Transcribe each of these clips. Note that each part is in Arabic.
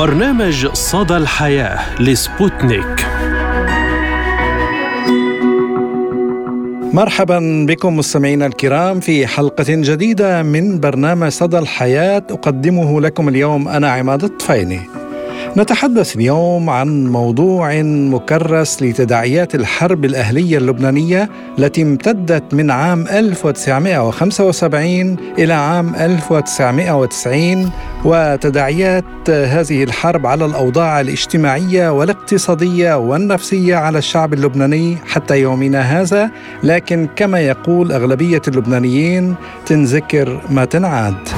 برنامج صدى الحياة لسبوتنيك. مرحبا بكم مستمعينا الكرام في حلقة جديدة من برنامج صدى الحياة أقدمه لكم اليوم أنا عماد الطفيلي. نتحدث اليوم عن موضوع مكرس لتداعيات الحرب الأهلية اللبنانية التي امتدت من عام 1975 إلى عام 1990 وتداعيات هذه الحرب على الأوضاع الاجتماعية والاقتصادية والنفسية على الشعب اللبناني حتى يومنا هذا. لكن كما يقول أغلبية اللبنانيين تنذكر ما تنعاد.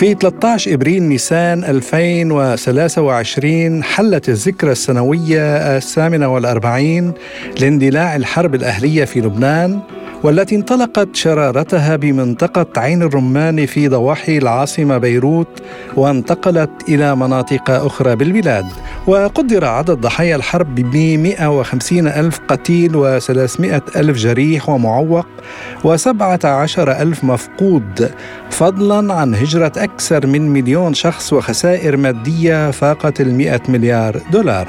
في 13 إبريل نيسان 2023 حلت الذكرى السنوية الثامنة والأربعين لاندلاع الحرب الأهلية في لبنان. والتي انطلقت شرارتها بمنطقة عين الرمان في ضواحي العاصمة بيروت وانتقلت إلى مناطق أخرى بالبلاد. وقدر عدد ضحايا الحرب ب 150 ألف قتيل و300 ألف جريح ومعوق و17 ألف مفقود فضلا عن هجرة أكثر من مليون شخص وخسائر مادية فاقت المئة مليار دولار.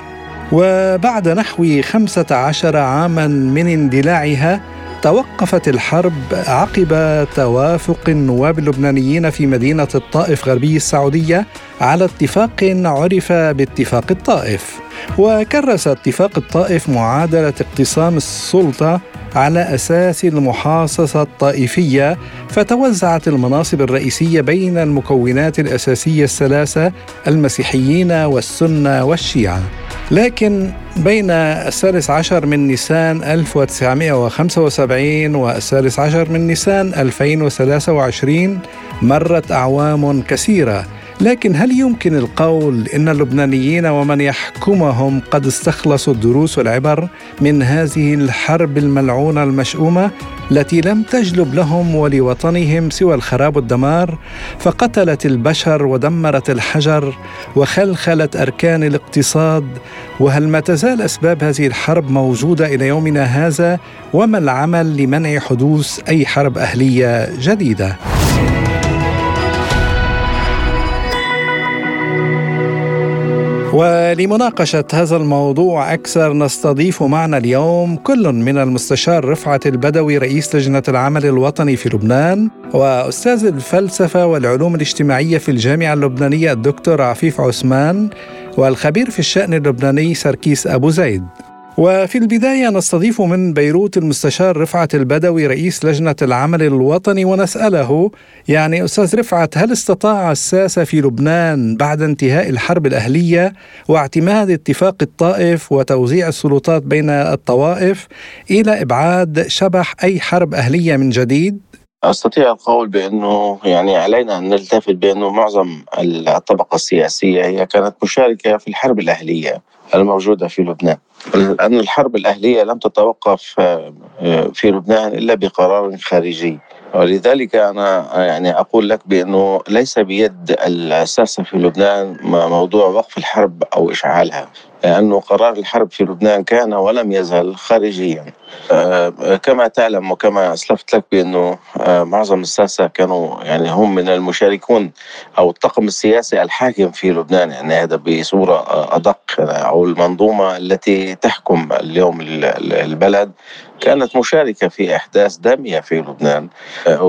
وبعد نحو 15 عاما من اندلاعها توقفت الحرب عقب توافق النواب اللبنانيين في مدينة الطائف غربي السعودية على اتفاق عرف باتفاق الطائف. وكرس اتفاق الطائف معادلة اقتسام السلطة على أساس المحاصصة الطائفية فتوزعت المناصب الرئيسية بين المكونات الأساسية الثلاثة المسيحيين والسنة والشيعة. لكن بين الثالث عشر من نيسان 1975 والثالث عشر من نيسان 2023 مرت أعوام كثيرة. لكن هل يمكن القول إن اللبنانيين ومن يحكمهم قد استخلصوا الدروس والعبر من هذه الحرب الملعونة المشؤومة التي لم تجلب لهم ولوطنهم سوى الخراب والدمار؟ فقتلت البشر ودمرت الحجر وخلخلت أركان الاقتصاد وهل ما تزال أسباب هذه الحرب موجودة إلى يومنا هذا؟ وما العمل لمنع حدوث أي حرب أهلية جديدة؟ ولمناقشة هذا الموضوع أكثر نستضيف معنا اليوم كل من المستشار رفعت البدوي رئيس لجنة العمل الوطني في لبنان وأستاذ الفلسفة والعلوم الاجتماعية في الجامعة اللبنانية الدكتور عفيف عثمان والخبير في الشأن اللبناني سركيس أبو زيد. وفي البداية نستضيف من بيروت المستشار رفعت البدوي رئيس لجنة العمل الوطني ونسأله يعني أستاذ رفعت هل استطاع الساسة في لبنان بعد انتهاء الحرب الأهلية واعتماد اتفاق الطائف وتوزيع السلطات بين الطوائف إلى إبعاد شبح أي حرب أهلية من جديد؟ أستطيع القول بأنه يعني علينا أن نلتفت بأنه معظم الطبقة السياسية هي كانت مشاركة في الحرب الأهلية الموجودة في لبنان. لأن الحرب الأهلية لم تتوقف آه، في لبنان إلا بقرار خارجي ولذلك أنا يعني أقول لك بأنه ليس بيد الساسة في لبنان موضوع وقف الحرب أو إشعالها لأنه قرار الحرب في لبنان كان ولم يزل خارجيا. آه، كما تعلم وكما أسلفت لك بأنه آه، معظم الساسة كانوا يعني هم من المشاركون أو الطاقم السياسي الحاكم في لبنان يعني هذا بصورة أدق. أو المنظومة التي تحكم اليوم البلد كانت مشاركة في أحداث دامية في لبنان. آه،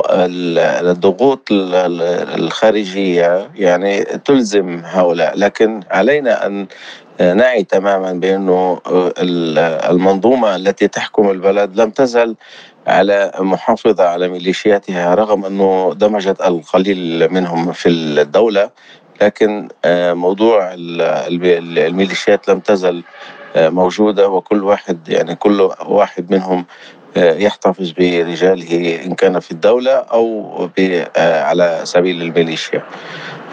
والضغوط الخارجية يعني تلزم هؤلاء. لكن علينا أن نعي تماما بأنه المنظومة التي تحكم البلد لم تزل على محافظة على ميليشياتها رغم أنه دمجت القليل منهم في الدولة لكن آه، موضوع الميليشيات لم تزل آه، موجودة وكل واحد يعني كل واحد منهم آه، يحتفظ برجاله إن كان في الدولة أو على سبيل الميليشيا.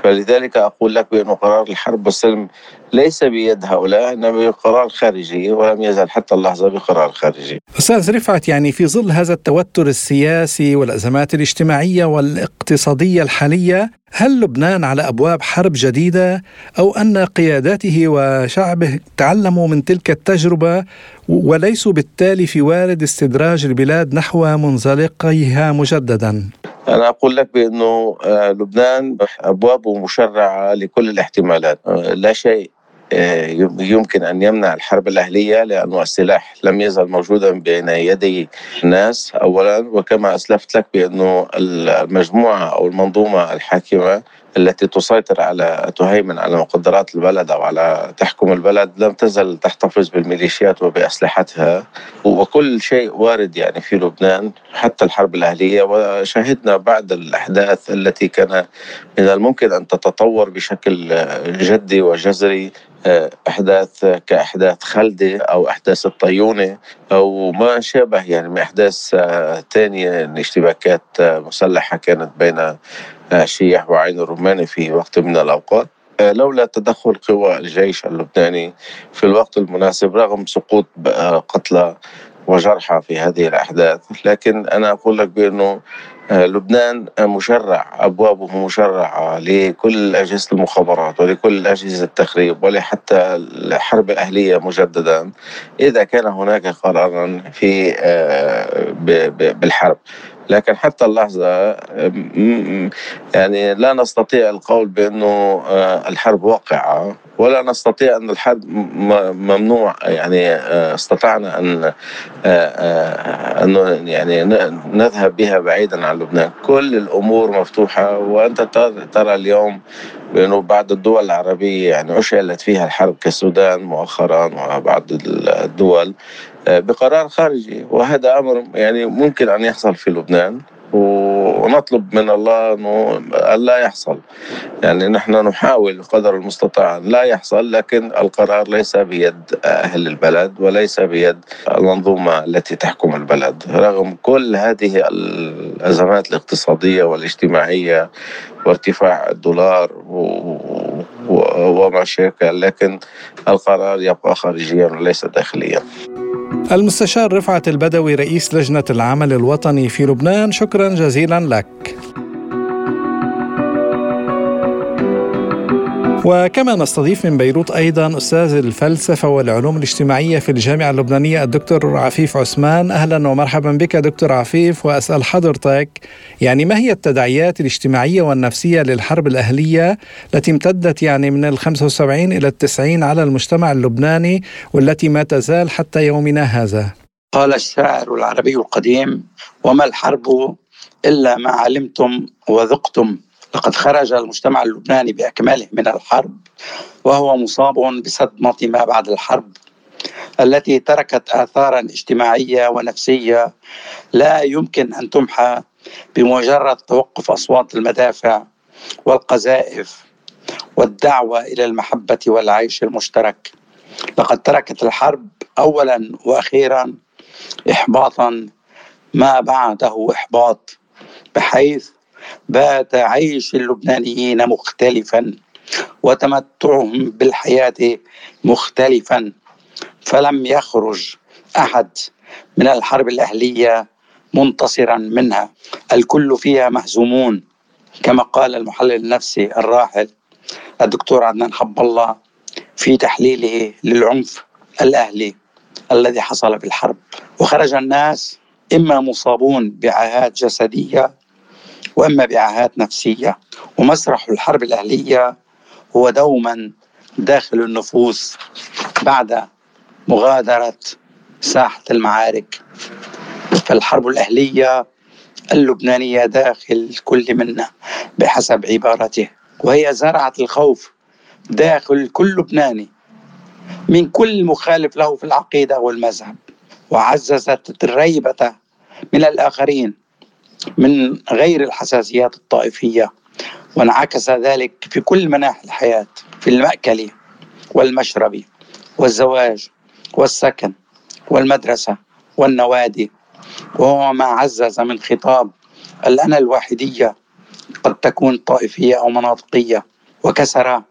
فلذلك أقول لك بأن قرار الحرب والسلم ليس بيد هؤلاء إنما بقرار خارجي ولم يزل حتى اللحظة بقرار خارجي. أستاذ رفعت يعني في ظل هذا التوتر السياسي والأزمات الاجتماعية والاقتصادية الحالية هل لبنان على أبواب حرب جديدة؟ أو أن قياداته وشعبه تعلموا من تلك التجربة وليسوا بالتالي في وارد استدراج البلاد نحو منزلقيها مجددا؟ أنا أقول لك بأنه آه، لبنان أبوابه مشرعة لكل الاحتمالات. آه، لا شيء يمكن أن يمنع الحرب الأهلية لأنه السلاح لم يزل موجودا بين يدي الناس أولا وكما أسلفت لك بأنه المجموعة أو المنظومة الحاكمة التي تسيطر على تهيمن على مقدرات البلد أو على تحكم البلد لم تزل تحتفظ بالميليشيات وبأسلحتها. وكل شيء وارد يعني في لبنان حتى الحرب الأهلية. وشهدنا بعد الأحداث التي كان من الممكن أن تتطور بشكل جدي وجذري أحداث كأحداث خلدة أو أحداث الطيونة أو ما شابه يعني من أحداث ثانية اشتباكات مسلحة كانت بين شيح وعين الرماني في وقت من الأوقات. آه، لولا تدخل قوى الجيش اللبناني في الوقت المناسب رغم سقوط قتلى وجرحى في هذه الأحداث. لكن أنا أقول لك بأنه آه، لبنان مشرع أبوابه مشرعة لكل أجهزة المخابرات ولكل أجهزة التخريب ولحتى الحرب الأهلية مجددا. إذا كان هناك قرارا في آه، بالحرب. لكن حتى اللحظة يعني لا نستطيع القول بأنه آه، الحرب واقعة ولا نستطيع أن الحرب ممنوع يعني آه، استطعنا أن آه، أن يعني نذهب بها بعيدا عن لبنان. كل الأمور مفتوحة وأنت ترى اليوم بأنه بعض الدول العربية يعني أشعلت فيها الحرب كالسودان مؤخرا وبعض الدول بقرار خارجي وهذا أمر يعني ممكن أن يحصل في لبنان ونطلب من الله إنه لا يحصل. يعني نحن نحاول قدر المستطاع لا يحصل لكن القرار ليس بيد أهل البلد وليس بيد المنظومة التي تحكم البلد. رغم كل هذه الأزمات الاقتصادية والاجتماعية وارتفاع الدولار وما شابه لكن القرار يبقى خارجيا وليس داخليا. المستشار رفعت البدوي رئيس لجنة العمل الوطني في لبنان شكرا جزيلا لك. وكما نستضيف من بيروت أيضا أستاذ الفلسفة والعلوم الاجتماعية في الجامعة اللبنانية الدكتور عفيف عثمان. أهلا ومرحبا بك دكتور عفيف وأسأل حضرتك يعني ما هي التداعيات الاجتماعية والنفسية للحرب الأهلية التي امتدت يعني من ال 75 إلى ال 90 على المجتمع اللبناني والتي ما تزال حتى يومنا هذا؟ قال الشاعر العربي القديم وما الحرب إلا ما علمتم وذقتم لقد خرج المجتمع اللبناني باكمله من الحرب وهو مصاب بصدمة ما بعد الحرب التي تركت آثارا اجتماعية ونفسية لا يمكن أن تمحى بمجرد توقف أصوات المدافع والقذائف والدعوة إلى المحبة والعيش المشترك. لقد تركت الحرب اولا وأخيرا احباطا ما بعده إحباط بحيث بات عيش اللبنانيين مختلفا وتمتعهم بالحياة مختلفا. فلم يخرج أحد من الحرب الأهلية منتصرا منها. الكل فيها مهزومون كما قال المحلل النفسي الراحل الدكتور عدنان حب الله في تحليله للعنف الأهلي الذي حصل في الحرب. وخرج الناس إما مصابون بعاهات جسدية وأما بعاهات نفسية ومسرح الحرب الأهلية هو دوما داخل النفوس بعد مغادرة ساحة المعارك. فالحرب الأهلية اللبنانية داخل كل منا بحسب عبارته وهي زرعت الخوف داخل كل لبناني من كل مخالف له في العقيدة والمذهب وعززت الريبة من الآخرين. من غير الحساسيات الطائفية وانعكس ذلك في كل مناحي الحياة في المأكل والمشرب والزواج والسكن والمدرسة والنوادي. وهو ما عزز من خطاب الأنا الواحدية قد تكون طائفية أو مناطقية وكسر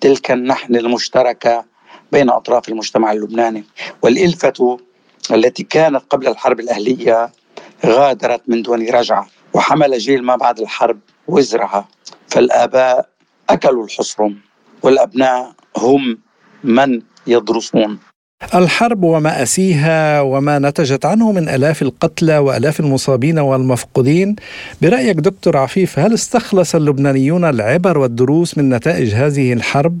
تلك النحن المشتركة بين أطراف المجتمع اللبناني. والإلفة التي كانت قبل الحرب الأهلية غادرت من دون رجعة وحمل جيل ما بعد الحرب وزرها فالآباء أكلوا الحصرم والأبناء هم من يدرسون الحرب ومآسيها وما نتجت عنه من آلاف القتلى وآلاف المصابين والمفقودين برأيك دكتور عفيف هل استخلص اللبنانيون العبر والدروس من نتائج هذه الحرب؟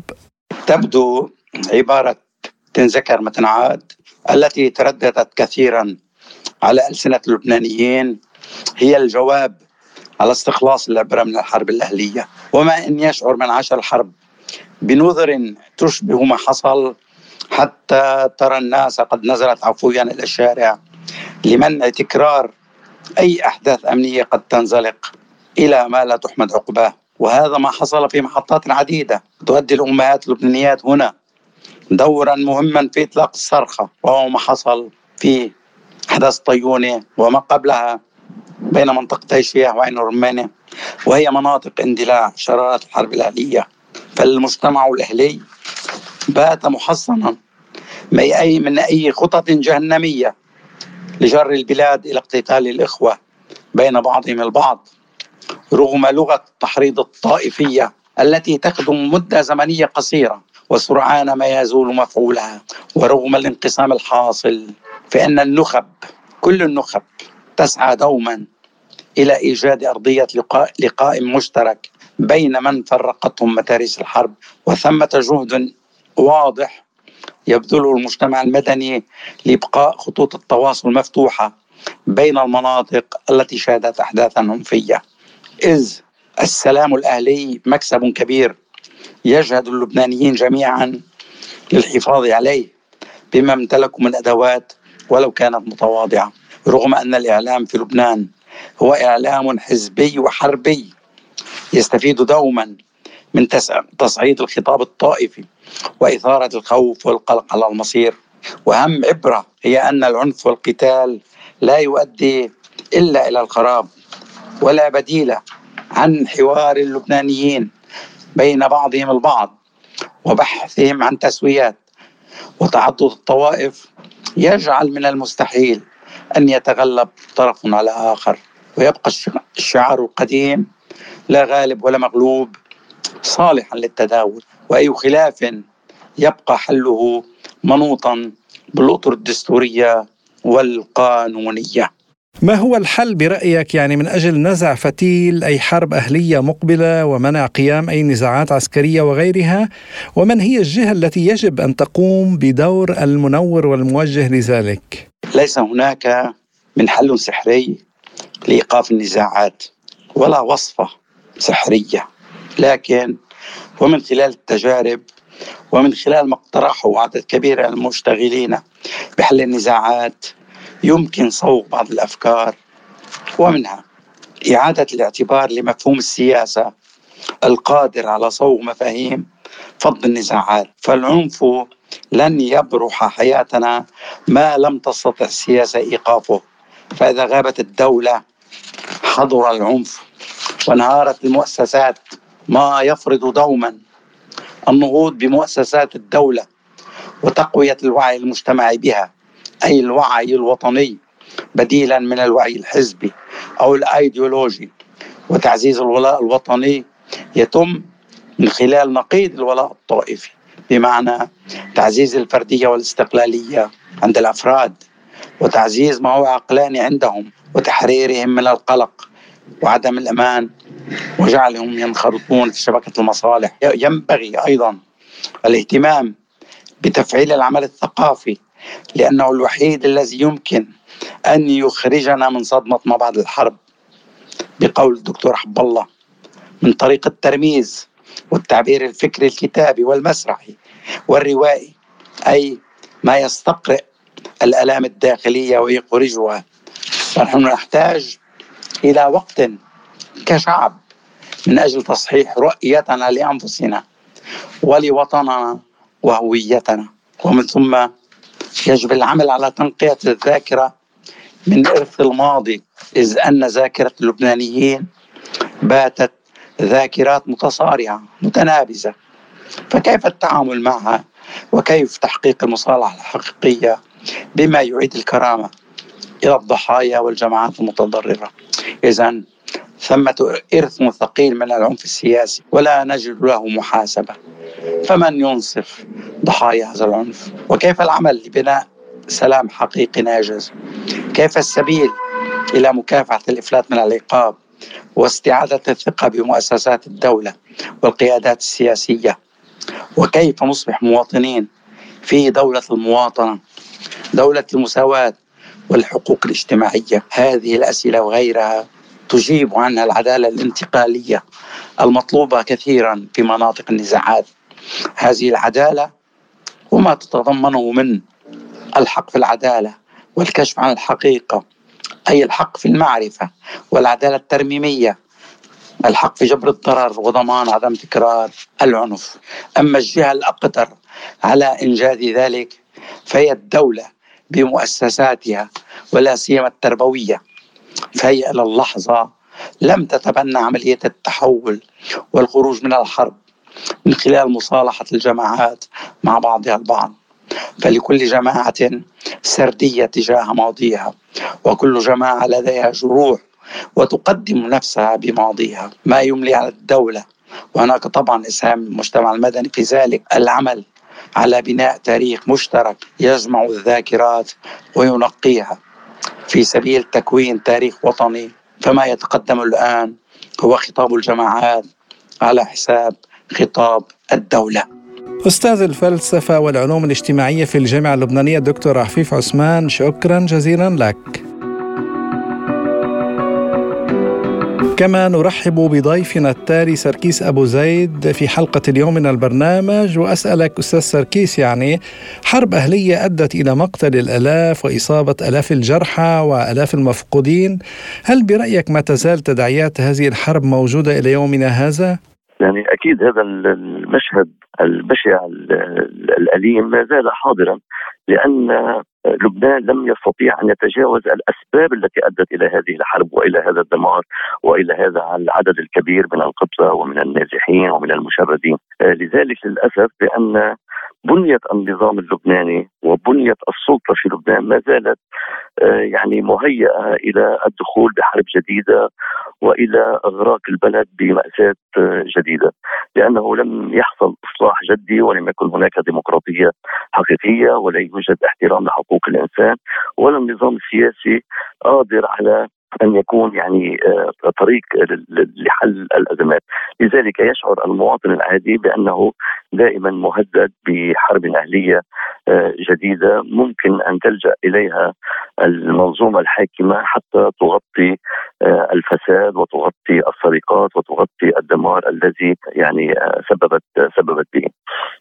تبدو عبارة تنذكر ما تنعاد التي ترددت كثيرا على ألسنة اللبنانيين هي الجواب على استخلاص العبرة من الحرب الأهلية. وما إن يشعر من عاش الحرب بنذر تشبه ما حصل حتى ترى الناس قد نزلت عفويا إلى الشارع لمنع تكرار أي أحداث أمنية قد تنزلق إلى ما لا تحمد عقباه. وهذا ما حصل في محطات عديدة تؤدي الأمهات اللبنانيات هنا دورا مهما في إطلاق الصرخة وهو ما حصل في أحداث طيونة وما قبلها بين منطقتي شياه وعين الرمانة وهي مناطق اندلاع شرارات الحرب الأهلية. فالمجتمع الأهلي بات محصنا من أي خطط جهنمية لجر البلاد إلى اقتتال الإخوة بين بعضهم البعض رغم لغة التحريض الطائفية التي تخدم مدة زمنية قصيرة وسرعان ما يزول مفعولها ورغم الانقسام الحاصل فإن النخب كل النخب تسعى دوما إلى إيجاد أرضية لقاء, لقاء مشترك بين من فرقتهم متاريس الحرب وثمة جهد واضح يبذله المجتمع المدني لإبقاء خطوط التواصل مفتوحة بين المناطق التي شهدت أحداثا عنفية إذ السلام الأهلي مكسب كبير يجهد اللبنانيين جميعا للحفاظ عليه بما امتلكوا من أدوات ولو كانت متواضعة رغم أن الإعلام في لبنان هو إعلام حزبي وحربي يستفيد دوما من تصعيد الخطاب الطائفي وإثارة الخوف والقلق على المصير. وأهم عبرة هي أن العنف والقتال لا يؤدي إلا إلى الخراب ولا بديل عن حوار اللبنانيين بين بعضهم البعض وبحثهم عن تسويات وتعدد الطوائف يجعل من المستحيل أن يتغلب طرف على آخر ويبقى الشعار القديم لا غالب ولا مغلوب صالحا للتداول. وأي خلاف يبقى حله منوطا بالأطر الدستورية والقانونية. ما هو الحل برأيك يعني من أجل نزع فتيل أي حرب أهلية مقبلة ومنع قيام أي نزاعات عسكرية وغيرها؟ ومن هي الجهة التي يجب أن تقوم بدور المنور والموجه لذلك؟ ليس هناك من حل سحري لإيقاف النزاعات ولا وصفة سحرية. لكن ومن خلال التجارب ومن خلال ما اقترحه عدد كبير من المشتغلين بحل النزاعات يمكن صوغ بعض الأفكار ومنها إعادة الاعتبار لمفهوم السياسة القادر على صوغ مفاهيم فض النزاعات. فالعنف لن يبرح حياتنا ما لم تستطع السياسة إيقافه. فإذا غابت الدولة حضر العنف وانهارت المؤسسات ما يفرض دوما النهوض بمؤسسات الدولة وتقوية الوعي المجتمعي بها. أي الوعي الوطني بديلا من الوعي الحزبي أو الأيديولوجي. وتعزيز الولاء الوطني يتم من خلال نقيض الولاء الطائفي بمعنى تعزيز الفردية والاستقلالية عند الأفراد وتعزيز ما هو عقلاني عندهم وتحريرهم من القلق وعدم الأمان وجعلهم ينخرطون في شبكة المصالح. ينبغي أيضا الاهتمام بتفعيل العمل الثقافي لأنه الوحيد الذي يمكن أن يخرجنا من صدمة ما بعد الحرب. بقول الدكتور حب الله من طريق الترميز والتعبير الفكري الكتابي والمسرحي والروائي أي ما يستقرئ الآلام الداخلية ويخرجها. فنحن نحتاج إلى وقت كشعب من أجل تصحيح رؤيتنا لأنفسنا ولوطننا. وهويتنا. ومن ثم يجب العمل على تنقية الذاكرة من إرث الماضي إذ أن ذاكرة اللبنانيين باتت ذاكرات متصارعة متنابزة. فكيف التعامل معها؟ وكيف تحقيق المصالحة الحقيقية بما يعيد الكرامة إلى الضحايا والجماعات المتضررة؟ إذا ثمة إرث ثقيل من العنف السياسي ولا نجد له محاسبة. فمن ينصف ضحايا هذا العنف؟ وكيف العمل لبناء سلام حقيقي ناجز؟ كيف السبيل إلى مكافحة الإفلات من العقاب واستعادة الثقة بمؤسسات الدولة والقيادات السياسية؟ وكيف نصبح مواطنين في دولة المواطنة دولة المساواة والحقوق الاجتماعية؟ هذه الأسئلة وغيرها تجيب عنها العدالة الانتقالية المطلوبة كثيرا في مناطق النزاعات. هذه العدالة وما تتضمنه من الحق في العدالة والكشف عن الحقيقة أي الحق في المعرفة والعدالة الترميمية الحق في جبر الضرر وضمان عدم تكرار العنف. أما الجهة الأقدر على إنجاز ذلك فهي الدولة بمؤسساتها ولا سيما التربوية. فهي إلى اللحظة لم تتبنى عملية التحول والخروج من الحرب من خلال مصالحة الجماعات مع بعضها البعض. فلكل جماعة سردية تجاه ماضيها وكل جماعة لديها جروح وتقدم نفسها بماضيها. ما يملي على الدولة وهناك طبعا إسهام المجتمع المدني في ذلك العمل على بناء تاريخ مشترك يجمع الذاكرات وينقيها. في سبيل تكوين تاريخ وطني فما يتقدم الآن هو خطاب الجماعات على حساب خطاب الدولة. أستاذ الفلسفة والعلوم الاجتماعية في الجامعة اللبنانية دكتور عفيف عثمان شكرا جزيلا لك. كما نرحب بضيفنا التالي سركيس أبو زيد في حلقة اليوم من البرنامج وأسألك أستاذ سركيس يعني حرب أهلية أدت إلى مقتل الألاف وإصابة ألاف الجرحى وألاف المفقودين. هل برأيك ما تزال تداعيات هذه الحرب موجودة إلى يومنا هذا؟ يعني أكيد هذا المشهد البشع الأليم ما زال حاضرا لأن لبنان لم يستطيع أن يتجاوز الأسباب التي أدت إلى هذه الحرب وإلى هذا الدمار وإلى هذا العدد الكبير من القتلى ومن النازحين ومن المشردين، لذلك للأسف بأن بنية النظام اللبناني وبنية السلطة في لبنان ما زالت آه، يعني مهيئة إلى الدخول بحرب جديدة وإلى إغراق البلد بمأساة آه، جديدة. لأنه لم يحصل إصلاح جدي ولم يكن هناك ديمقراطية حقيقية ولا يوجد احترام لحقوق الإنسان ولا النظام السياسي قادر على أن يكون يعني آه، طريق لحل الأزمات، لذلك يشعر المواطن العادي بأنه دائما مهدد بحرب أهلية آه، جديدة ممكن أن تلجأ إليها المنظومة الحاكمة حتى تغطي الفساد وتغطي السرقات وتغطي الدمار الذي يعني سببت سببت به.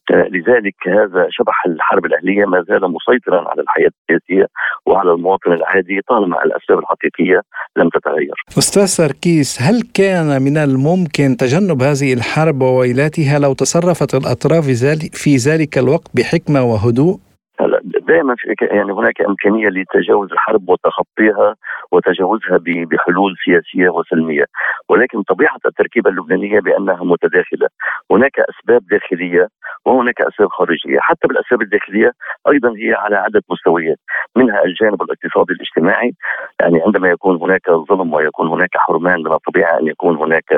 لذلك هذا شبح الحرب الأهلية ما زال مسيطرا على الحياة السياسية وعلى المواطن العادي طالما الأسباب الحقيقية لم تتغير. أستاذ سركيس هل كان من الممكن تجنب هذه الحرب وويلاتها لو تصرفت الأطراف في ذلك الوقت بحكمة وهدوء؟ دائما يعني هناك إمكانية لتجاوز الحرب وتخطيها وتجاوزها بحلول سياسية وسلمية، ولكن طبيعة التركيبة اللبنانية بأنها متداخلة، هناك أسباب داخلية وهناك أسباب خارجية، حتى بالأسباب الداخلية أيضا هي على عده مستويات، منها الجانب الاقتصادي الاجتماعي، يعني عندما يكون هناك ظلم ويكون هناك حرمان من الطبيعه أن يكون هناك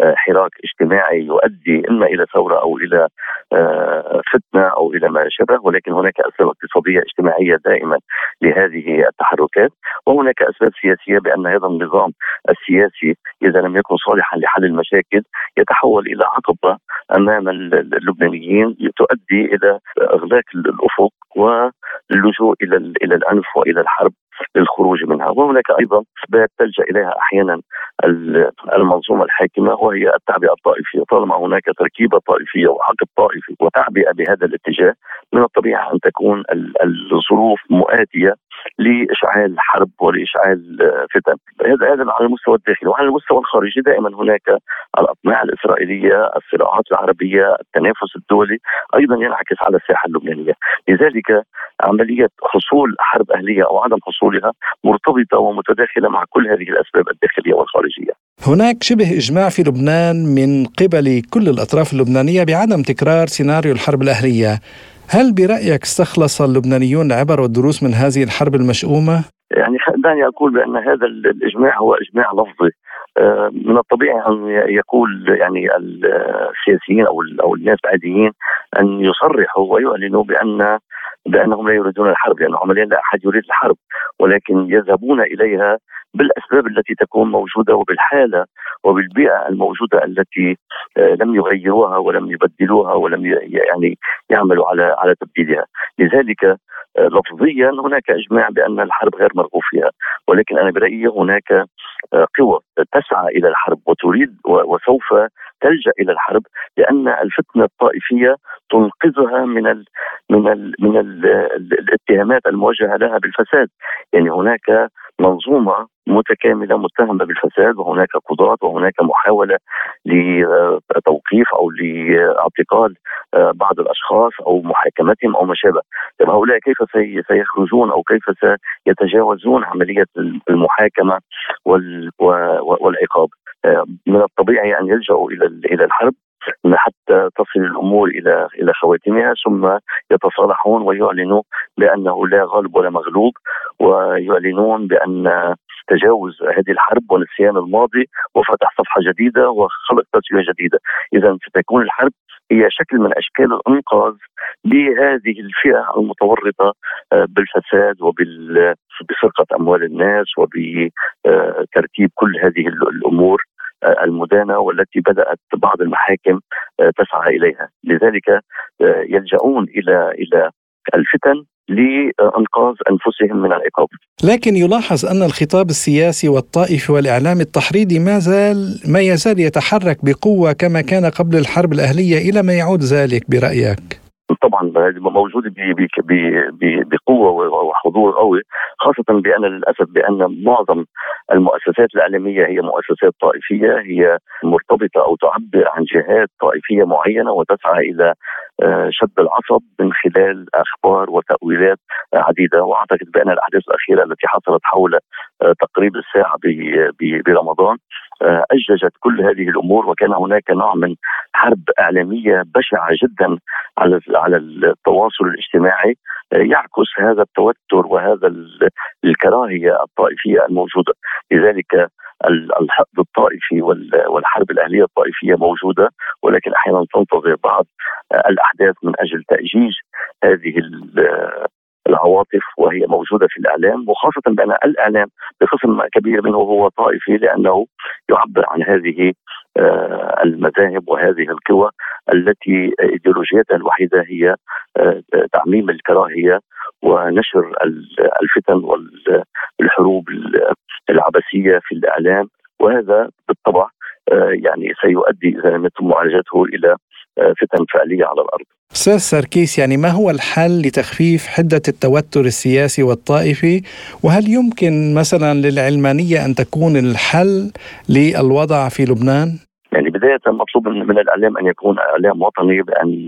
آه، حراك اجتماعي يؤدي إما إلى ثورة أو إلى آه، فتنة أو إلى ما شابه، ولكن هناك أسباب اقتصادية اجتماعيه دائما لهذه التحركات، وهناك أسباب سياسية بأن هذا النظام السياسي إذا لم يكن صالحا لحل المشاكل يتحول إلى عقبة أمام اللبنانيين تؤدي إلى إغلاق الأفق واللجوء إلى إلى العنف وإلى الحرب. للخروج منها. وهناك أيضا اسباب تلجأ إليها أحيانا المنظومة الحاكمة وهي التعبئه الطائفية. طالما هناك تركيبة طائفية وحقد طائفي وتعبئة بهذا الاتجاه من الطبيعي أن تكون الظروف مؤاتية لإشعال حرب ولإشعال فتن. هذا هذا على المستوى الداخلي. وعلى المستوى الخارجي دائما هناك الأطماع الإسرائيلية الصراعات العربية التنافس الدولي أيضا ينعكس على الساحة اللبنانية. لذلك عملية حصول حرب أهلية أو عدم حصولها مرتبطة ومتداخلة مع كل هذه الأسباب الداخلية والخارجية. هناك شبه إجماع في لبنان من قبل كل الأطراف اللبنانية بعدم تكرار سيناريو الحرب الأهلية. هل برأيك استخلص اللبنانيون العبر والدروس من هذه الحرب المشؤومة؟ يعني دعني أقول بأن هذا الإجماع هو إجماع لفظي آه، من الطبيعي أن يقول يعني السياسيين أو أو الناس العاديين أن يصرحوا ويعلنوا بان بأنهم لا يريدون الحرب لأن عمليا لا أحد يريد الحرب ولكن يذهبون إليها بالأسباب التي تكون موجودة وبالحالة وبالبيئة الموجودة التي آه، لم يغيروها ولم يبدلوها ولم يعني يعملوا على على تبديلها، لذلك آه، لفظيا هناك إجماع بأن الحرب غير مرغوب فيها، ولكن أنا برأيي هناك آه، قوى تسعى إلى الحرب وتريد وسوف تلجأ إلى الحرب لأن الفتنة الطائفية تنقذها من ال من ال من ال الاتهامات الموجهه لها بالفساد، يعني هناك منظومة متكاملة متهمة بالفساد وهناك قضاة وهناك محاولة لتوقيف أو لاعتقال آه، بعض الأشخاص أو محاكمتهم أو ما شابه، طيب هؤلاء كيف سيخرجون أو كيف سيتجاوزون عملية المحاكمة والعقاب؟ آه، من الطبيعي أن يلجأوا إلى إلى الحرب حتى تصل الأمور إلى إلى خواتمها ثم يتصالحون ويعلنوا بأنه لا غالب ولا مغلوب ويعلنون بأن تجاوز هذه الحرب ونسيان الماضي وفتح صفحة جديدة وخلق تسويه جديدة، اذا ستكون الحرب هي شكل من أشكال الإنقاذ لهذه الفئة المتورطة آه، بالفساد وبسرقه أموال الناس وبترتيب كل هذه الأمور. المدانة والتي بدأت بعض المحاكم آه، تسعى إليها، لذلك يلجؤون إلى إلى الفتن لإنقاذ أنفسهم من العقاب. لكن يلاحظ أن الخطاب السياسي والطائفي والإعلام التحريضي ما زال ما يزال يتحرك بقوة كما كان قبل الحرب الأهلية إلى ما يعود ذلك برأيك؟ طبعا موجود بقوة وحضور قوي خاصة بأن للأسف بأن معظم المؤسسات الاعلاميه هي مؤسسات طائفية هي مرتبطة أو تعبر عن جهات طائفية معينة وتسعى إلى آه، شد العصب من خلال أخبار وتأويلات عديدة. وأعتقد بأن الأحداث الأخيرة التي حصلت حول آه، تقريب الساعة برمضان آه، اججت كل هذه الأمور وكان هناك نوع من حرب إعلامية بشعة جدا على على التواصل الاجتماعي يعكس هذا التوتر وهذا الكراهية الطائفية الموجودة. لذلك الحقد الطائفي والحرب الأهلية الطائفية موجودة ولكن أحيانا تنتظر بعض الأحداث من أجل تأجيج هذه العواطف وهي موجودة في الإعلام وخاصة بأن الإعلام بقسم كبير منه هو طائفي لأنه يعبر عن هذه آه، المذاهب وهذه القوى التي ايديولوجيتها الوحيدة هي آه، تعميم الكراهية ونشر الفتن والحروب العبثيه في الإعلام وهذا بالطبع آه، يعني سيؤدي اذا لم يتم معالجته إلى فتن فعلية على الأرض. أستاذ سركيس يعني ما هو الحل لتخفيف حدة التوتر السياسي والطائفي وهل يمكن مثلا للعلمانية أن تكون الحل للوضع في لبنان؟ يعني بداية مطلوب من الإعلام أن يكون إعلام وطني بأن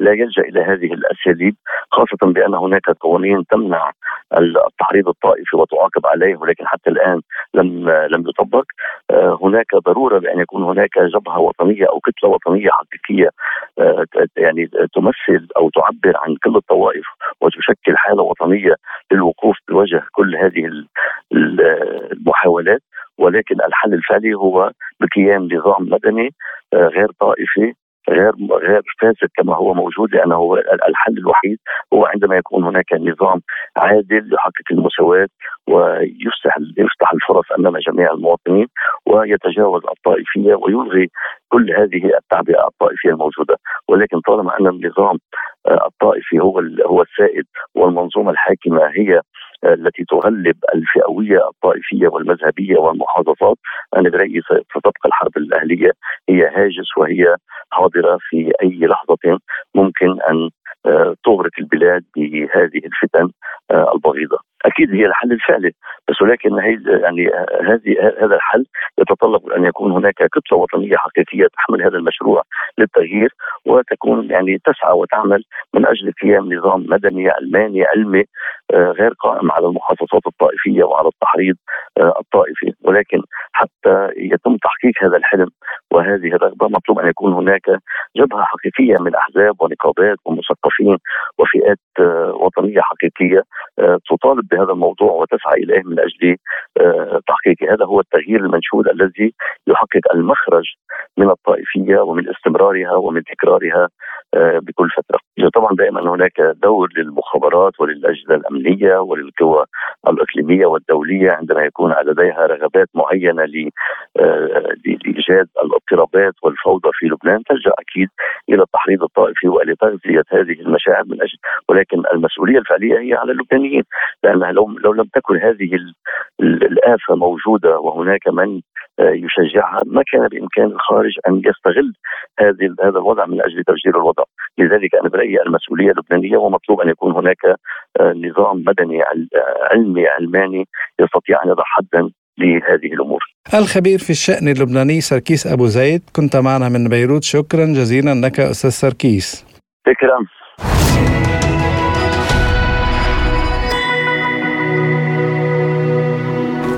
لا يلجأ إلى هذه الأساليب خاصة بأن هناك قوانين تمنع التحريض الطائفي وتعاقب عليه ولكن حتى الآن لم لم يطبق. آه، هناك ضرورة بأن يكون هناك جبهة وطنية أو كتلة وطنية حقيقية آه، يعني تمثل أو تعبر عن كل الطوائف وتشكل حالة وطنية للوقوف بوجه كل هذه المحاولات. ولكن الحل الفعلي هو بقيام نظام مدني آه، غير طائفي غير غير فاسد كما هو موجود لأنه الحل الوحيد هو عندما يكون هناك نظام عادل يحقق المساواة ويفتح يفتح الفرص أمام جميع المواطنين ويتجاوز الطائفية ويلغي كل هذه التعبئة الطائفية الموجودة. ولكن طالما أن النظام آه، الطائفي هو هو السائد والمنظومة الحاكمة هي التي تغلب الفئوية الطائفية والمذهبية والمحافظات أنا برأيي ستبقى الحرب الأهلية هي هاجس وهي حاضرة في أي لحظة ممكن أن آه، تغرق البلاد بهذه الفتن آه، البغيضة. أكيد هي الحل الفعلي بس ولكن هي يعني هذه هذا الحل يتطلب أن يكون هناك كتله وطنية حقيقية تحمل هذا المشروع للتغيير وتكون يعني تسعى وتعمل من أجل قيام نظام مدني علماني علمي آه، غير قائم على المخصصات الطائفية وعلى التحريض آه، الطائفي. ولكن حتى يتم تحقيق هذا الحلم وهذه الرغبة مطلوب أن يكون هناك جبهة حقيقية من أحزاب ونقابات ومثقفين وفئات آه، وطنية حقيقية تطالب بهذا الموضوع وتسعى إليه من أجل تحقيقه، هذا هو التغيير المنشود الذي يحقق المخرج من الطائفية ومن استمرارها ومن تكرارها بكل فترة. طبعا دائما هناك دور للمخابرات وللأجهزة الأمنية وللقوى الإقليمية والدولية عندما يكون لديها رغبات معينة آه، لإيجاد الاضطرابات والفوضى في لبنان تلجأ أكيد إلى التحريض الطائفي والى تغذيه هذه المشاعر من أجل ولكن المسؤولية الفعلية هي على اللبنانيين لأن لو لو لم تكن هذه الآفة موجودة وهناك من آه، يشجعها ما كان بإمكان الخارج أن يستغل هذه هذا الوضع من أجل تفجير الوضع، لذلك أنا برأيي المسؤولية اللبنانية ومطلوب أن يكون هناك آه، نظام مدني علمي علماني يستطيع أن يضع حدا لهذه الأمور. الخبير في الشأن اللبناني سركيس أبو زيد كنت معنا من بيروت شكرا جزيلا لك أستاذ سركيس. شكرا.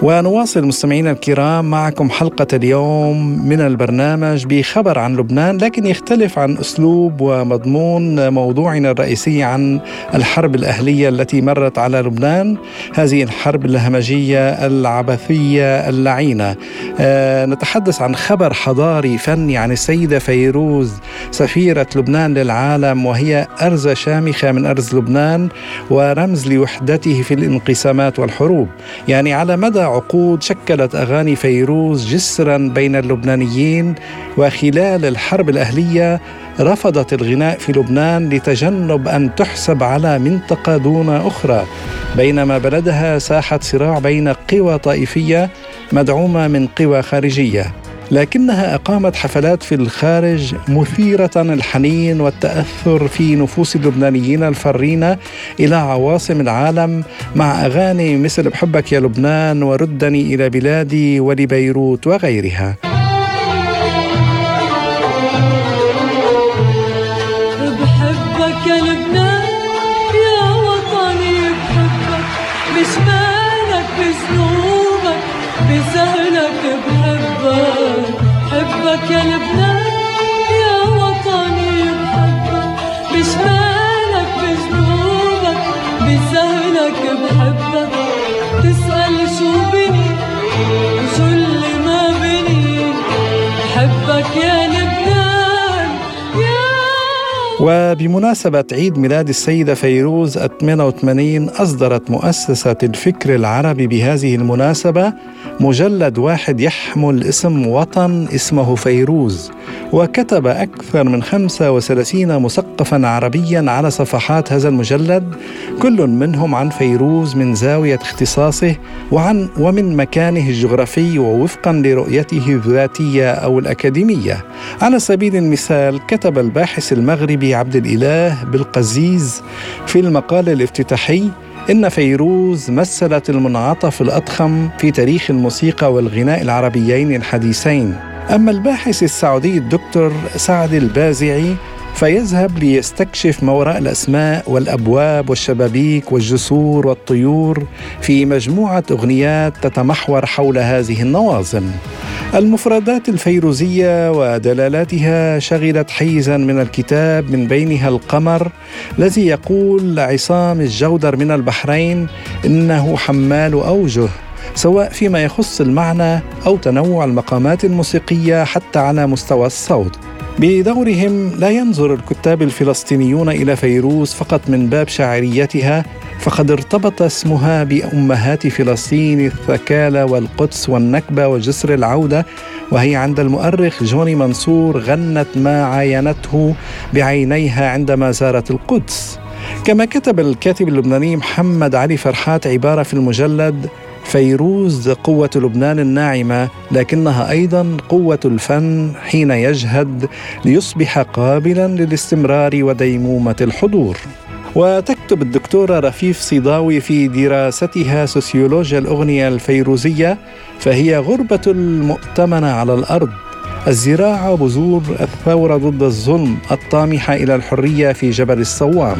ونواصل مستمعينا الكرام معكم حلقة اليوم من البرنامج بخبر عن لبنان لكن يختلف عن أسلوب ومضمون موضوعنا الرئيسي عن الحرب الأهلية التي مرت على لبنان هذه الحرب الهمجية العبثية اللعينة. أه نتحدث عن خبر حضاري فني عن السيدة فيروز سفيرة لبنان للعالم وهي أرزة شامخة من أرز لبنان ورمز لوحدته في الانقسامات والحروب. يعني على مدى عقود شكلت أغاني فيروز جسرا بين اللبنانيين وخلال الحرب الأهلية رفضت الغناء في لبنان لتجنب أن تحسب على منطقة دون أخرى. بينما بلدها ساحه صراع بين قوى طائفية مدعومة من قوى خارجية. لكنها أقامت حفلات في الخارج مثيرة الحنين والتأثر في نفوس اللبنانيين الفرين إلى عواصم العالم مع أغاني مثل بحبك يا لبنان وردني إلى بلادي ولبيروت وغيرها. وبمناسبة عيد ميلاد السيدة فيروز 88 أصدرت مؤسسة الفكر العربي بهذه المناسبة مجلد واحد يحمل اسم وطن اسمه فيروز وكتب أكثر من 35 مثقفا عربيا على صفحات هذا المجلد كل منهم عن فيروز من زاوية اختصاصه وعن ومن مكانه الجغرافي ووفقا لرؤيته الذاتية أو الأكاديمية. على سبيل المثال كتب الباحث المغربي عبد الإله بالقزيز في المقال الافتتاحي إن فيروز مثلت المنعطف الأضخم في تاريخ الموسيقى والغناء العربيين الحديثين. أما الباحث السعودي الدكتور سعد البازعي فيذهب ليستكشف ما وراء الأسماء والأبواب والشبابيك والجسور والطيور في مجموعة أغنيات تتمحور حول هذه النواظم المفردات الفيروزية ودلالاتها شغلت حيزا من الكتاب من بينها القمر الذي يقول لعصام الجودر من البحرين إنه حمال أوجه سواء فيما يخص المعنى أو تنوع المقامات الموسيقية حتى على مستوى الصوت. بدورهم لا ينظر الكتاب الفلسطينيون إلى فيروز فقط من باب شاعريتها فقد ارتبط اسمها بأمهات فلسطين الثكالى والقدس والنكبة وجسر العودة وهي عند المؤرخ جوني منصور غنت ما عاينته بعينيها عندما زارت القدس. كما كتب الكاتب اللبناني محمد علي فرحات عبارة في المجلد فيروز قوة لبنان الناعمة لكنها أيضا قوة الفن حين يجهد ليصبح قابلا للاستمرار وديمومة الحضور. وتكتب الدكتورة رفيف صيداوي في دراستها سوسيولوجيا الأغنية الفيروزية فهي غربة المؤتمنة على الأرض. الزراعة بذور الثورة ضد الظلم الطامحة إلى الحرية في جبل الصوام.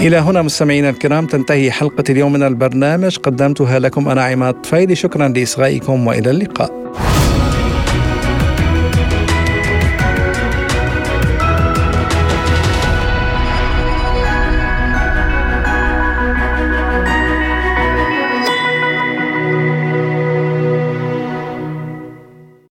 إلى هنا مستمعينا الكرام تنتهي حلقة اليوم من البرنامج. قدمتها لكم أنا عماد طفيلي. شكرا لإصغائكم وإلى اللقاء.